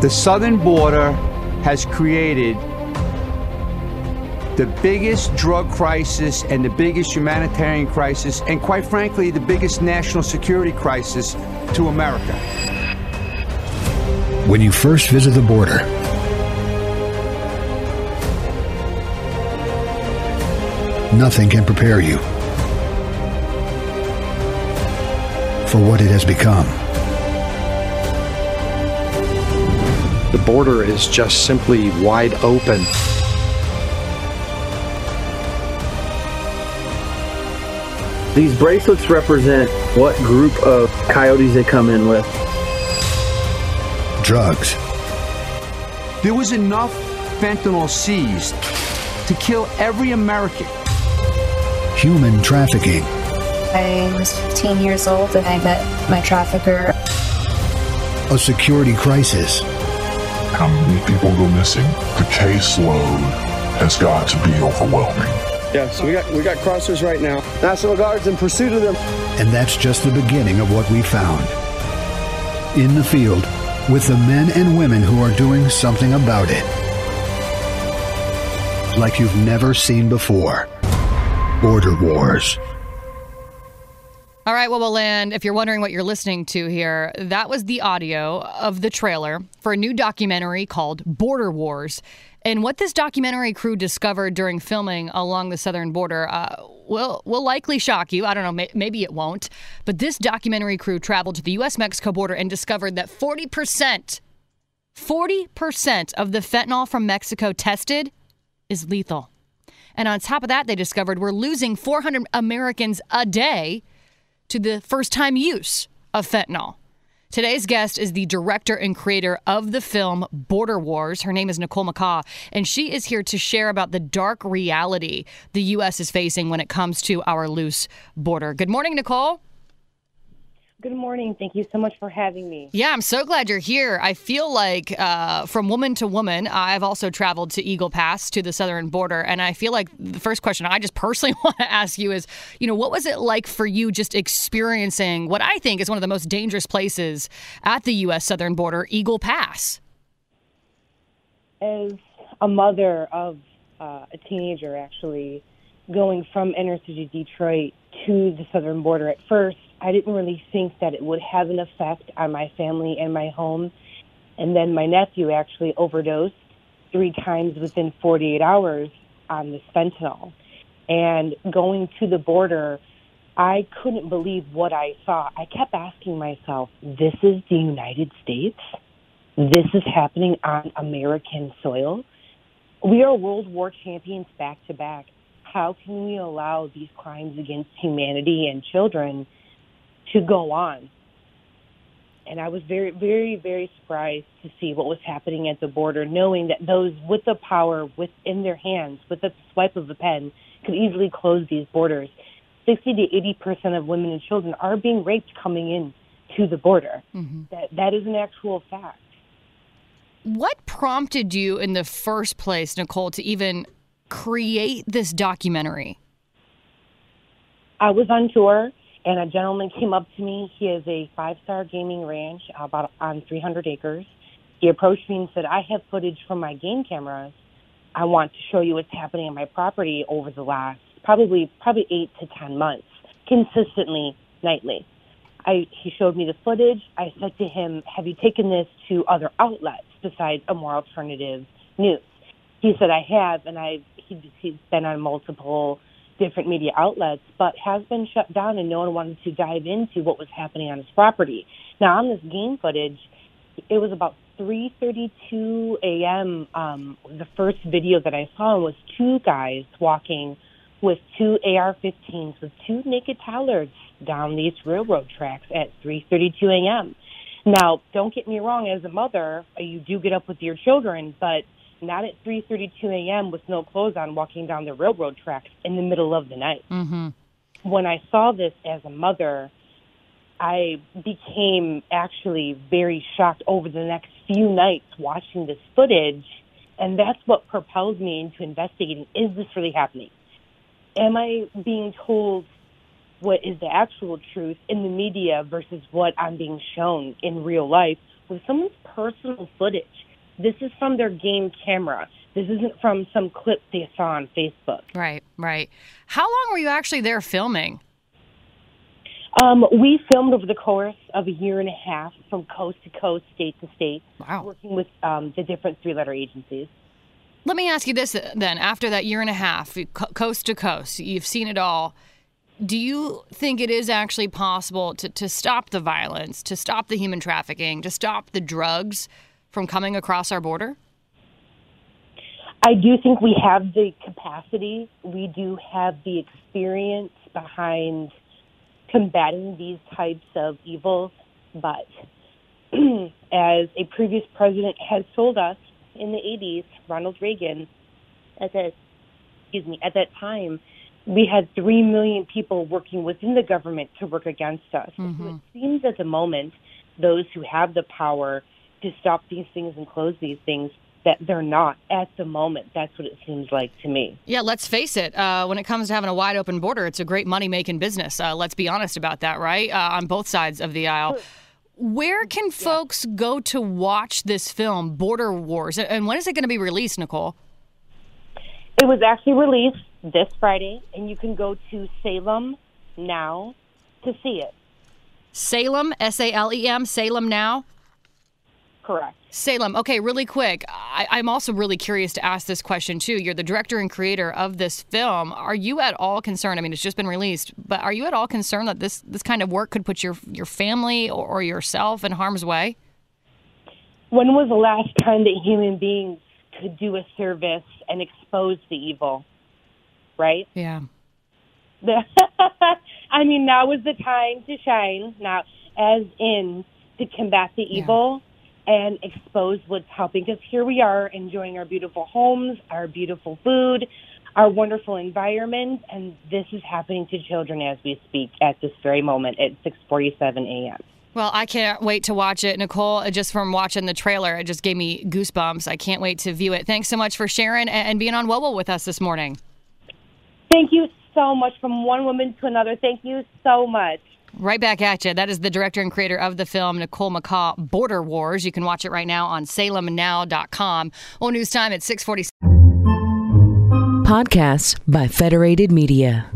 The southern border has created the biggest drug crisis and the biggest humanitarian crisis, and quite frankly, the biggest national security crisis to America. When you first visit the border, nothing can prepare you for what it has become. The border is just simply wide open. These bracelets represent what group of coyotes they come in with. Drugs, There was enough fentanyl seized to kill every American. human trafficking, I was 15 years old and I met my trafficker. a security crisis, how many people go missing, the caseload has got to be overwhelming. Yeah, so we got we got crossers right now. National Guard's in pursuit of them. and that's just the beginning of what we found. In the field, with the men and women who are doing something about it. Like you've never seen before. Border Wars. All right, well, land. If you're wondering what you're listening to here, that was the audio of the trailer for a new documentary called Border Wars. And what this documentary crew discovered during filming along the southern border uh, will will likely shock you. I don't know, may- maybe it won't. But this documentary crew traveled to the U.S.-Mexico border and discovered that 40 percent, 40 percent of the fentanyl from Mexico tested is lethal. And on top of that, they discovered we're losing 400 Americans a day to the first time use of fentanyl. Today's guest is the director and creator of the film Border Wars. Her name is Nicole McCaw, and she is here to share about the dark reality the U.S. is facing when it comes to our loose border. Good morning, Nicole. Good morning. Thank you so much for having me. Yeah, I'm so glad you're here. I feel like uh, from woman to woman, I've also traveled to Eagle Pass to the southern border. And I feel like the first question I just personally want to ask you is, you know, what was it like for you just experiencing what I think is one of the most dangerous places at the U.S. southern border, Eagle Pass? As a mother of uh, a teenager, actually, going from inner city Detroit to the southern border, at first, I didn't really think that it would have an effect on my family and my home. And then my nephew actually overdosed three times within 48 hours on this fentanyl. And going to the border, I couldn't believe what I saw. I kept asking myself, this is the United States? This is happening on American soil? We are World War champions back to back. How can we allow these crimes against humanity and children to go on? And I was very, very, very surprised to see what was happening at the border, knowing that those with the power within their hands, with the swipe of a pen, could easily close these borders. 60 to 80 percent of women and children are being raped coming in to the border. Mm-hmm. That that is an actual fact. What prompted you in the first place, Nicole, to even create this documentary? I was on tour, and a gentleman came up to me. He has a five-star gaming ranch about on 300 acres. He approached me and said, "I have footage from my game cameras. I want to show you what's happening on my property over the last probably probably eight to ten months, consistently nightly." I, he showed me the footage. I said to him, "Have you taken this to other outlets besides a more alternative news?" He said, "I have, and I've he, he's been on multiple different media outlets, but has been shut down, and no one wanted to dive into what was happening on his property." Now, on this game footage, it was about 3:32 a.m. Um, the first video that I saw was two guys walking with two AR-15s with two naked Tallards down these railroad tracks at 3:32 a.m. Now, don't get me wrong. As a mother, you do get up with your children, but not at 3:32 a.m. with no clothes on, walking down the railroad tracks in the middle of the night. Mm-hmm. When I saw this as a mother, I became actually very shocked over the next few nights watching this footage, and that's what propelled me into investigating: Is this really happening? Am I being told what is the actual truth in the media versus what I'm being shown in real life with someone's personal footage. This is from their game camera. This isn't from some clip they saw on Facebook. Right, right. How long were you actually there filming? Um, we filmed over the course of a year and a half from coast to coast, state to state, Wow. working with um, the different three letter agencies. Let me ask you this then. After that year and a half, coast to coast, you've seen it all. Do you think it is actually possible to, to stop the violence, to stop the human trafficking, to stop the drugs from coming across our border? I do think we have the capacity, we do have the experience behind combating these types of evils, but as a previous president has told us in the 80s, Ronald Reagan, at that, excuse me, at that time, we had 3 million people working within the government to work against us. So it mm-hmm. seems at the moment, those who have the power to stop these things and close these things, that they're not at the moment. That's what it seems like to me. Yeah, let's face it. Uh, when it comes to having a wide open border, it's a great money making business. Uh, let's be honest about that, right? Uh, on both sides of the aisle. Where can folks go to watch this film, Border Wars? And when is it going to be released, Nicole? It was actually released this Friday, and you can go to Salem now to see it. Salem, S A L E M, Salem Now? Correct. Salem. Okay, really quick. I, I'm also really curious to ask this question too. You're the director and creator of this film. Are you at all concerned? I mean, it's just been released, but are you at all concerned that this this kind of work could put your your family or, or yourself in harm's way? When was the last time that human beings could do a service and expose the evil? Right? Yeah. I mean, now is the time to shine. Now, as in to combat the evil and expose what's helping. Because here we are enjoying our beautiful homes, our beautiful food, our wonderful environment, and this is happening to children as we speak at this very moment at 6:47 a.m. Well, I can't wait to watch it, Nicole. uh, Just from watching the trailer, it just gave me goosebumps. I can't wait to view it. Thanks so much for sharing and and being on Wobble with us this morning. Thank you so much from one woman to another. Thank you so much. Right back at you. That is the director and creator of the film, Nicole McCaw, Border Wars. You can watch it right now on salemnow.com. Well, news time at 640. Podcasts by Federated Media.